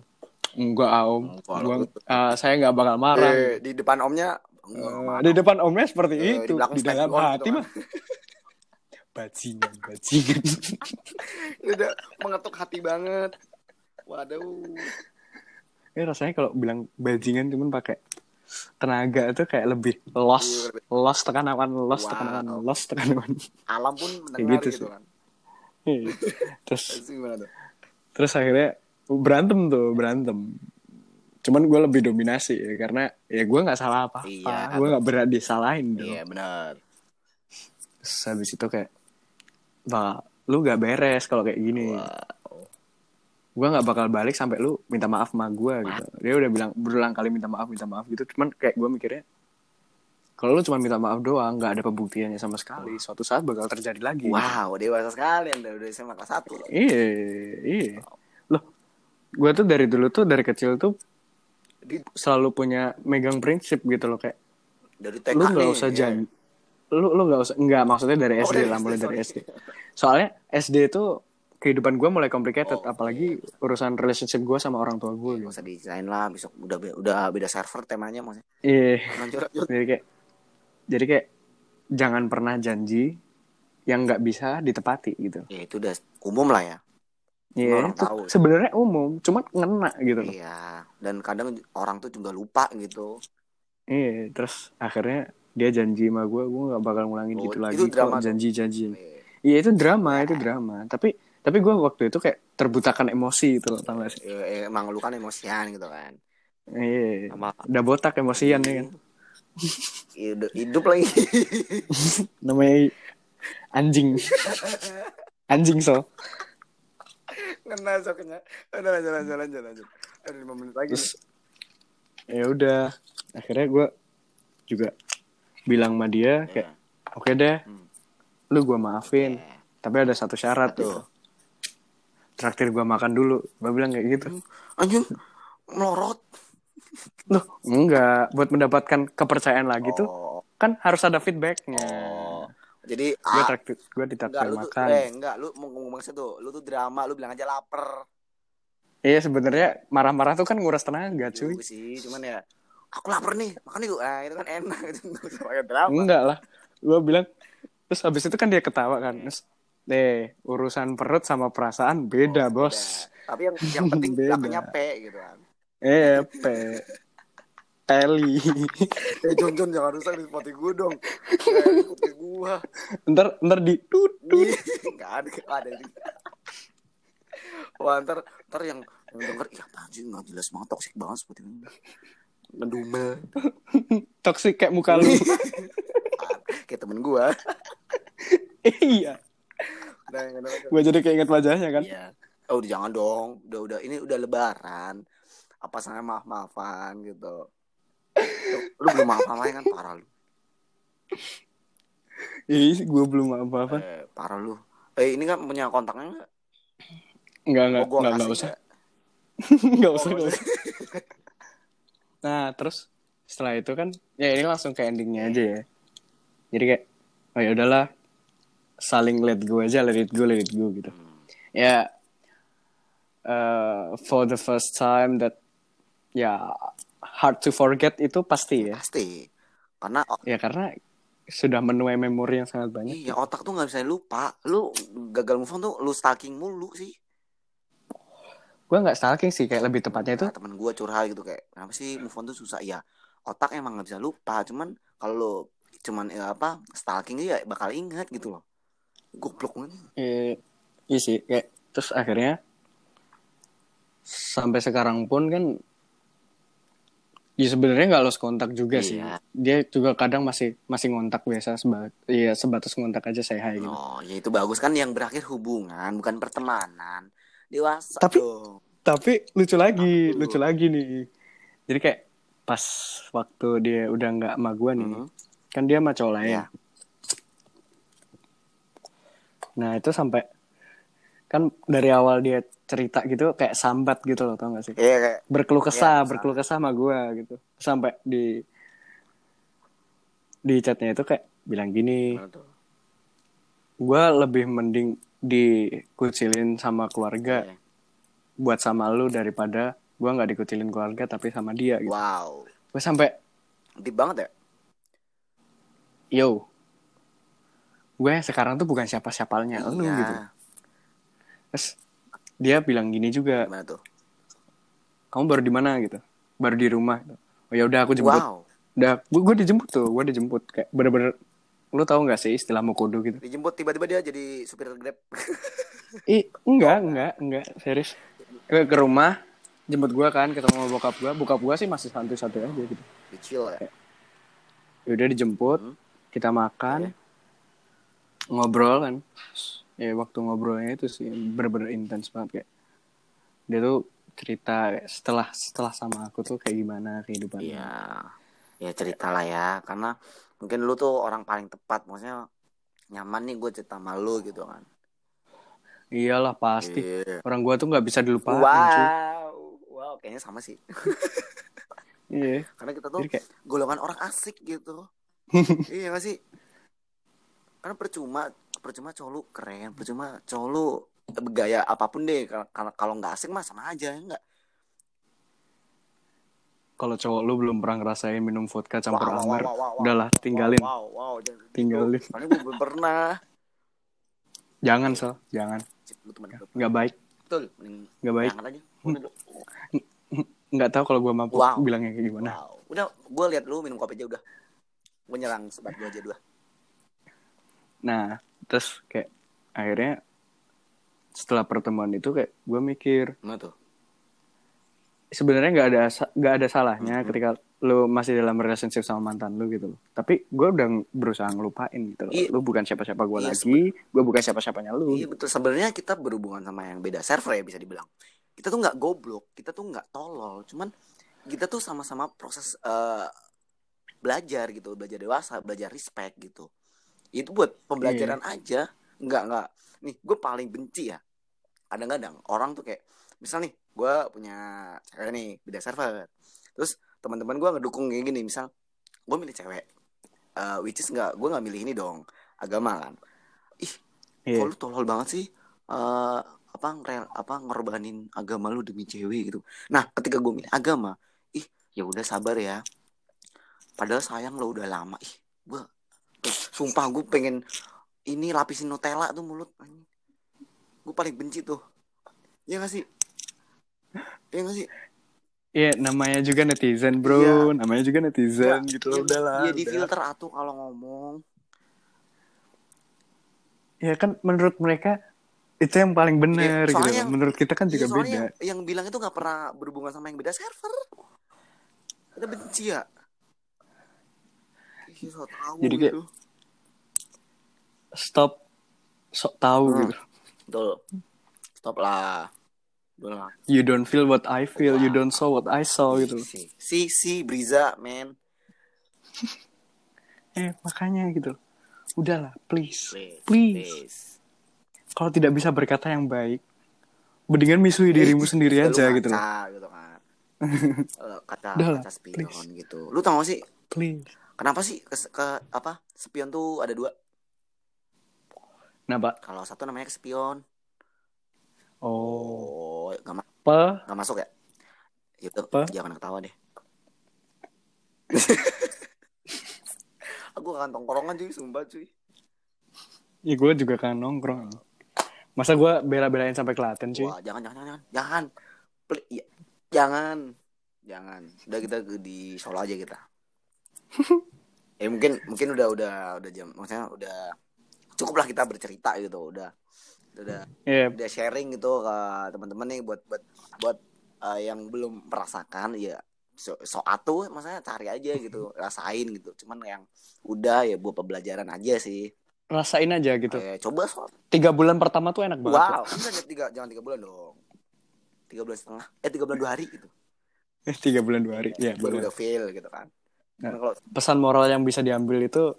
Enggak om Gua, eh, saya nggak bakal marah. Eh, di depan omnya enggak, di depan omnya seperti Eh, itu. di di dalam hati gitu mah. Bajingan bajingan. Udah mengetuk hati banget. Waduh. Ya rasanya kalau bilang bajingan cuman pakai tenaga itu kayak lebih loss Iya, loss tekanan loss Wow. tekanan loss tekanan Alam pun mendengar gitu gitu, kan. Iya. terus Terus akhirnya berantem tuh berantem cuman gue lebih dominasi ya, karena ya gue nggak salah apa apa Iya. gue nggak berat disalahin dong Iya benar. terus habis itu kayak bah lu gak beres kalau kayak gini Wow. Gue nggak bakal balik sampai lu minta maaf sama gue gitu. Dia udah bilang berulang kali minta maaf minta maaf gitu. Cuman kayak gue mikirnya kalau lu cuma minta maaf doang nggak ada pembuktiannya sama sekali suatu saat bakal terjadi lagi. Wow, dewasa sekali Anda udah SMA kelas 1. iya iya. Loh gue tuh dari dulu tuh dari kecil tuh Di selalu punya megang prinsip gitu loh kayak dari TK lu nggak usah ya. janji lu lu nggak usah nggak maksudnya dari Oh, SD lah mulai dari. SD soalnya SD itu kehidupan gue mulai complicated Oh, apalagi urusan relationship gue sama orang tua gue gitu usah desain lah, besok udah udah beda server temanya maksudnya. iya lanjut. jadi kayak jadi kayak jangan pernah janji yang nggak bisa ditepati gitu Ya itu udah umum lah ya. iya itu tahu. sebenarnya umum cuma ngena gitu Iya, dan kadang orang tuh juga lupa gitu. iya terus akhirnya dia janji sama gue gue nggak bakal ngulangin Oh, gitu itu lagi drama kok tuh. janji janjiin Iya. iya itu drama itu drama tapi tapi gue waktu itu kayak terbutakan emosi gitu loh tau gak sih Ya, emang lu kan emosian gitu kan. iya Sama udah botak emosian ya kan hidup, hidup lagi. namanya anjing anjing so Kena soknya. Udah lanjut lanjut lanjut lanjut. Ada lima menit lagi. terus ya udah akhirnya gue juga bilang sama dia kayak oke deh Hmm. lu gue maafin Iya. tapi ada satu syarat Tuh. Traktir gue makan dulu gue bilang kayak gitu Anjing melorot. loh enggak buat mendapatkan kepercayaan lagi tuh Oh. kan harus ada feedbacknya Oh. Jadi gue ah, traktir gue enggak ditraktir lu tuh makan eh enggak lu mau ngomong tuh. Lu tuh drama, lu bilang aja lapar. iya sebenarnya marah-marah tuh kan nguras tenaga cuy Juga sih, cuman ya aku lapar nih, makan nih Ah, itu kan enak itu drama. enggak lah gue bilang terus habis itu kan dia ketawa kan terus eh urusan perut sama perasaan beda Oh, bos beda. Tapi yang yang penting Beda. dapetnya P gitu kan. eh pe Peli Eh Jon Jon jangan rusak di spoti gue dong. Eh, spoti gua. ntar ntar di tut tut Enggak ada nggak ada. Wah, ntar, ntar yang, denger, iya apaan sih, nggak jelas banget, toxic banget seperti ini. Ngedumel. toksik kayak muka lu Kayak temen gua. iya gue jadi keinget wajahnya kan Iya. Oh, udah jangan dong. Udah udah ini udah lebaran. Apa sana maaf-maafan gitu. Lu, lu belum maaf-maafan lagi kan parah lu. Ih, gue belum apa-apa. Eh, parah lu. Eh, ini kan punya kontaknya enggak? Enggak, enggak, Oh, enggak kasih usah. nggak? Enggak Oh, usah, enggak usah. Nah, terus setelah itu kan, ya ini langsung ke endingnya aja ya. Jadi kayak, oh ya udahlah, saling let go aja, let it go, let it go gitu. Ya, eh, for the first time that, ya hard to forget itu pasti ya. Pasti. Karena Ya karena sudah menuai memori yang sangat banyak. iya otak tuh nggak bisa lupa. Lu gagal move on tuh lu stalking mulu sih. Gue nggak stalking sih, kayak lebih tepatnya itu Nah, temen gue curhat gitu kayak kenapa sih move on tuh susah ya otak emang nggak bisa lupa cuman kalau cuman ya apa stalking ya bakal ingat gitu loh goblok banget Eh, iya sih kayak terus akhirnya sampai sekarang pun kan ya sebenarnya nggak lost kontak juga sih Iya. dia juga kadang masih masih ngontak biasa sebat iya sebatas ngontak aja saya hai gitu oh ya itu bagus kan yang berakhir hubungan bukan pertemanan dewasa Tapi- dong tapi lucu lagi Apa tuh? lucu lagi nih jadi kayak pas waktu dia udah nggak sama gua nih Mhm. kan dia sama cowok lain Iya. Nah itu sampai kan dari awal dia cerita gitu kayak sambat gitu loh tau gak sih iya kayak berkeluh kesah, Iya, berkeluh kesah sama gue gitu. Sampai di di chatnya itu kayak bilang gini, gue lebih mending dikucilin sama keluarga Iya. buat sama lu daripada gue nggak dikucilin keluarga tapi sama dia gitu. wow Gue sampai deep banget ya yo, gue sekarang tuh bukan siapa-siapanya lu Iya. gitu. Terus dia bilang gini juga, gimana tuh kamu baru di mana gitu? Baru di rumah. Oh ya udah aku jemput. wow Udah, gue dijemput tuh, gue dijemput kayak bener-bener lu tahu nggak sih istilah mokodo gitu? dijemput tiba-tiba dia jadi supir grab Ih, enggak, enggak, enggak, serius. Ke, ke rumah, jemput gua kan, ketemu sama bokap gua. Bokap gua sih masih santai-santai aja gitu. kecil ya Ya udah dijemput, Hmm. kita makan, ngobrol kan. Ya waktu ngobrolnya itu sih bener-bener intens banget kayak. Dia tuh cerita kayak setelah setelah sama aku tuh kayak gimana kehidupannya. Iya, ya cerita lah ya, karena mungkin lu tuh orang paling tepat, maksudnya nyaman nih gue cerita sama lu gitu kan. Iyalah pasti. Iya. Orang gua tuh nggak bisa dilupain cuy. Wow, wow, kayaknya sama sih. Iya. karena kita tuh Jadi kayak golongan orang asik gitu iya gak sih karena percuma percuma lu keren percuma cowok lu bergaya apa pun deh kalau kalau- nggak asik mah sama aja ya nggak kalau cowok lu belum pernah ngerasain minum vodka campur Wow, wow, amber, wow, wow, wow. udahlah tinggalin. wow wow, wow jangan. Tinggalin. soalnya gue belum pernah Jangan sel, jangan. Nggak baik, betul nggak baik. Nggak tahu kalau gue mampu Wow. bilangnya kayak gimana. wow udah gue lihat lu minum kopi aja udah gue nyerang sebat gue aja dua Nah, terus kayak akhirnya setelah pertemuan itu kayak gue mikir mana tuh sebenarnya nggak ada nggak ada salahnya Mhm. ketika lu masih dalam relationship sama mantan lu gitu loh. Tapi gue udah berusaha ngelupain gitu loh. Iya. Lu bukan siapa-siapa gue Iya, lagi, gue bukan siapa-siapanya lu. Iya betul. Sebenarnya kita berhubungan sama yang beda server ya bisa dibilang. Kita tuh nggak goblok, kita tuh nggak tolol. Cuman kita tuh sama-sama proses eh, belajar gitu, belajar dewasa, belajar respect gitu. Itu buat pembelajaran Iya. aja. Nggak nggak. Nih, gue paling benci ya. Kadang-kadang orang tuh kayak, misal nih, gue punya cewek nih beda server. Terus teman-teman gue ngedukung kayak gini, misal gue milih cewek, Eh, which is nggak, gue nggak milih ini dong, agama kan. Ih, Iya. kok lu tolol banget sih eh apa ngerel apa ngorbanin agama lu demi cewek gitu nah ketika gue milih agama ih ya udah sabar ya padahal sayang lo udah lama ih gue sumpah gue pengen ini lapisin Nutella tuh mulut gue paling benci tuh ya gak sih ya gak sih Iya, namanya juga netizen, bro. Iya. Namanya juga netizen Nggak, gitu loh. ya, Udahlah. ya di udah. filter atuh kalau ngomong Ya kan menurut mereka itu yang paling benar Iya, gitu. yang- Menurut kita kan Iya, juga soalnya beda. yang, yang bilang itu nggak pernah berhubungan sama yang beda server kita benci ya Ih, so tahu Jadi kayak- gitu. Stop sok tahu Hmm. gitu. Betul. Stop lah. Udah lah. You don't feel what I feel, you don't saw what I saw gitu. Si, si, si Briza, man. Eh, makanya gitu. Udahlah, please. Please. Please. please. Kalau tidak bisa berkata yang baik, mendingan misui dirimu sendiri aja gitu loh. gitu kan. Kata Udah lah, kata spion please. gitu. Lu tau gak sih Please. Kenapa sih ke, ke apa spion tuh ada dua? Nah, Pak. Kalau satu namanya spion. Oh, Oh, gak, ma- apa? gak masuk ya? Itu jangan ketawa deh. Aku akan tongkrongan cuy, sumpah cuy. Ya gue juga kan nongkrong. Masa gue bela-belain sampai Klaten cuy? Wah, jangan, jangan, jangan, jangan. Pli- ya, jangan, jangan. Udah kita di Solo aja kita. ya mungkin, mungkin udah, udah, udah jam, maksudnya udah cukup lah kita bercerita gitu, udah, udah, Iya, udah sharing gitu ke teman-teman nih buat, buat, buat eh, yang belum merasakan, ya so, so atuh, maksudnya cari aja gitu, rasain gitu. Cuman yang udah ya buat pembelajaran aja sih. rasain aja gitu. Eh, coba so, Tiga bulan pertama tuh enak banget. wow, enggak tiga, jangan tiga bulan dong. Tiga bulan setengah, eh tiga bulan dua hari gitu. Eh, tiga bulan dua hari. Ya, baru benar. udah fail gitu kan. Nah. Kalau Pesan moral yang bisa diambil itu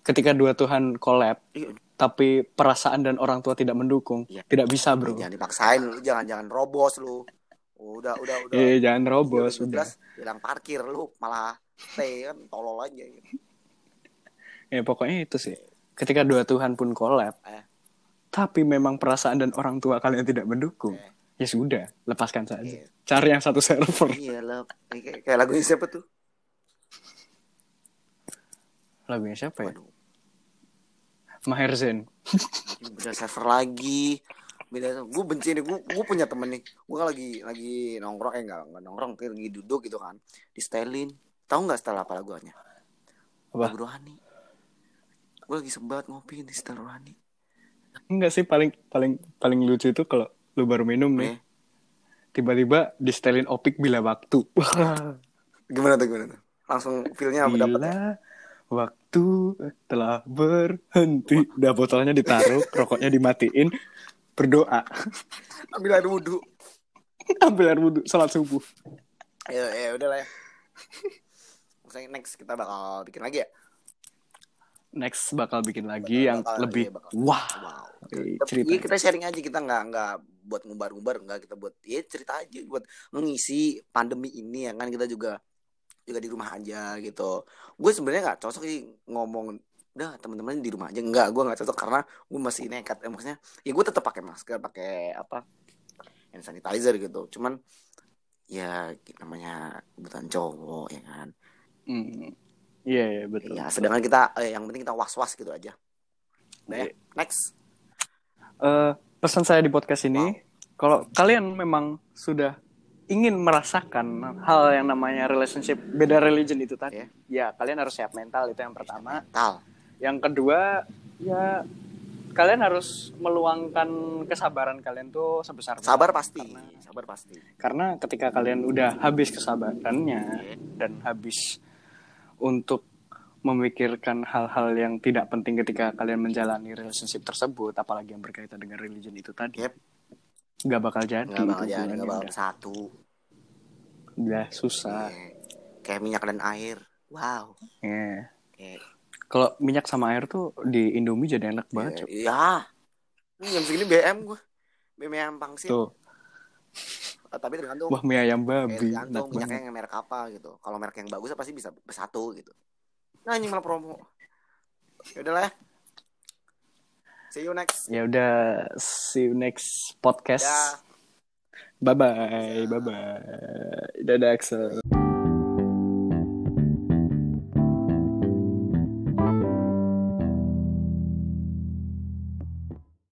ketika dua Tuhan collab, iya, tapi perasaan dan orang tua tidak mendukung, Iya. tidak bisa bro. jangan dipaksain lu, jangan jangan robos lu. Udah udah udah. Eh, jangan robos, udah bilang parkir lu malah stay kan tolol aja gitu. Ya pokoknya itu sih. Ketika dua Tuhan pun collab, Eh. tapi memang perasaan dan orang tua kalian tidak mendukung, Eh. ya sudah, lepaskan saja. Iya. Cari yang satu server. Iya kayak, kayak lagunya siapa tuh? Lagunya siapa ya? Waduh, Maher Zain. beda server lagi. Beda gue benci nih, gue gue punya temen nih. Gue lagi lagi nongkrong eh enggak, enggak nongkrong, kayak lagi duduk gitu kan. Di setelin. Tahu nggak setel apa lagunya? Apa? Lagu Rohani. Gue lagi sebat ngopi di setel Rohani. Enggak sih paling paling paling lucu itu kalau lu baru minum nih, tiba-tiba di setelin opik bila waktu. Gimana tuh gimana tuh? Langsung feelnya apa dapet ya? bila waktu telah berhenti. Udah botolnya ditaruh, rokoknya dimatiin, berdoa. Ambil air wudhu. Ambil air wudhu, salat subuh. Ya, ya udah lah ya. Misalnya next kita bakal bikin lagi ya. Next bakal bikin lagi yang Bakal- lebih iya, bakal. wah. Wow. Kita, cerita. iya, kita sharing aja kita nggak nggak buat ngubar-ngubar nggak kita buat ya cerita aja buat mengisi pandemi ini ya kan kita juga juga di rumah aja gitu. Gue sebenarnya nggak cocok sih ngomong udah teman-teman di rumah aja. Enggak gue nggak cocok karena gue masih nekat. Eh, maksudnya ya gue tetap pakai masker pakai apa hand sanitizer gitu. Cuman ya namanya kebutuhan cowok ya kan. Hmm. Iya, iya betul. ya sedangkan kita eh, yang penting kita was was gitu aja. Udah ya Iya. next. Eh, pesan saya di podcast ini, kalau kalian memang sudah ingin merasakan hal yang namanya relationship beda religion itu tadi, ya kalian harus siap mental itu yang pertama. mental Yang kedua, ya kalian harus meluangkan kesabaran kalian tuh sebesar sabar pasti Karena, sabar pasti karena ketika kalian udah habis kesabarannya Iya. dan habis untuk memikirkan hal-hal yang tidak penting ketika kalian menjalani relationship tersebut, apalagi yang berkaitan dengan religion itu tadi, Yep. Nggak bakal jadi. nggak bakal itu jadi nggak bakal satu. Udah susah. Kayak- kayak minyak dan air. Wow. Iya. kayak Kalau minyak sama air tuh di Indomie jadi enak banget. Cok. iya. Ini jam segini BM gue BM yang pangsit. Tuh, Eh, tapi tergantung. Wah mie ayam Eh, babi, tergantung enak minyaknya yang merek apa gitu. Kalau merek yang bagus pasti bisa bersatu gitu. Nah ini malah promo. Ya udahlah ya see you next Ya udah, see you next podcast. ya Bye bye, bye bye. Dadah Axel.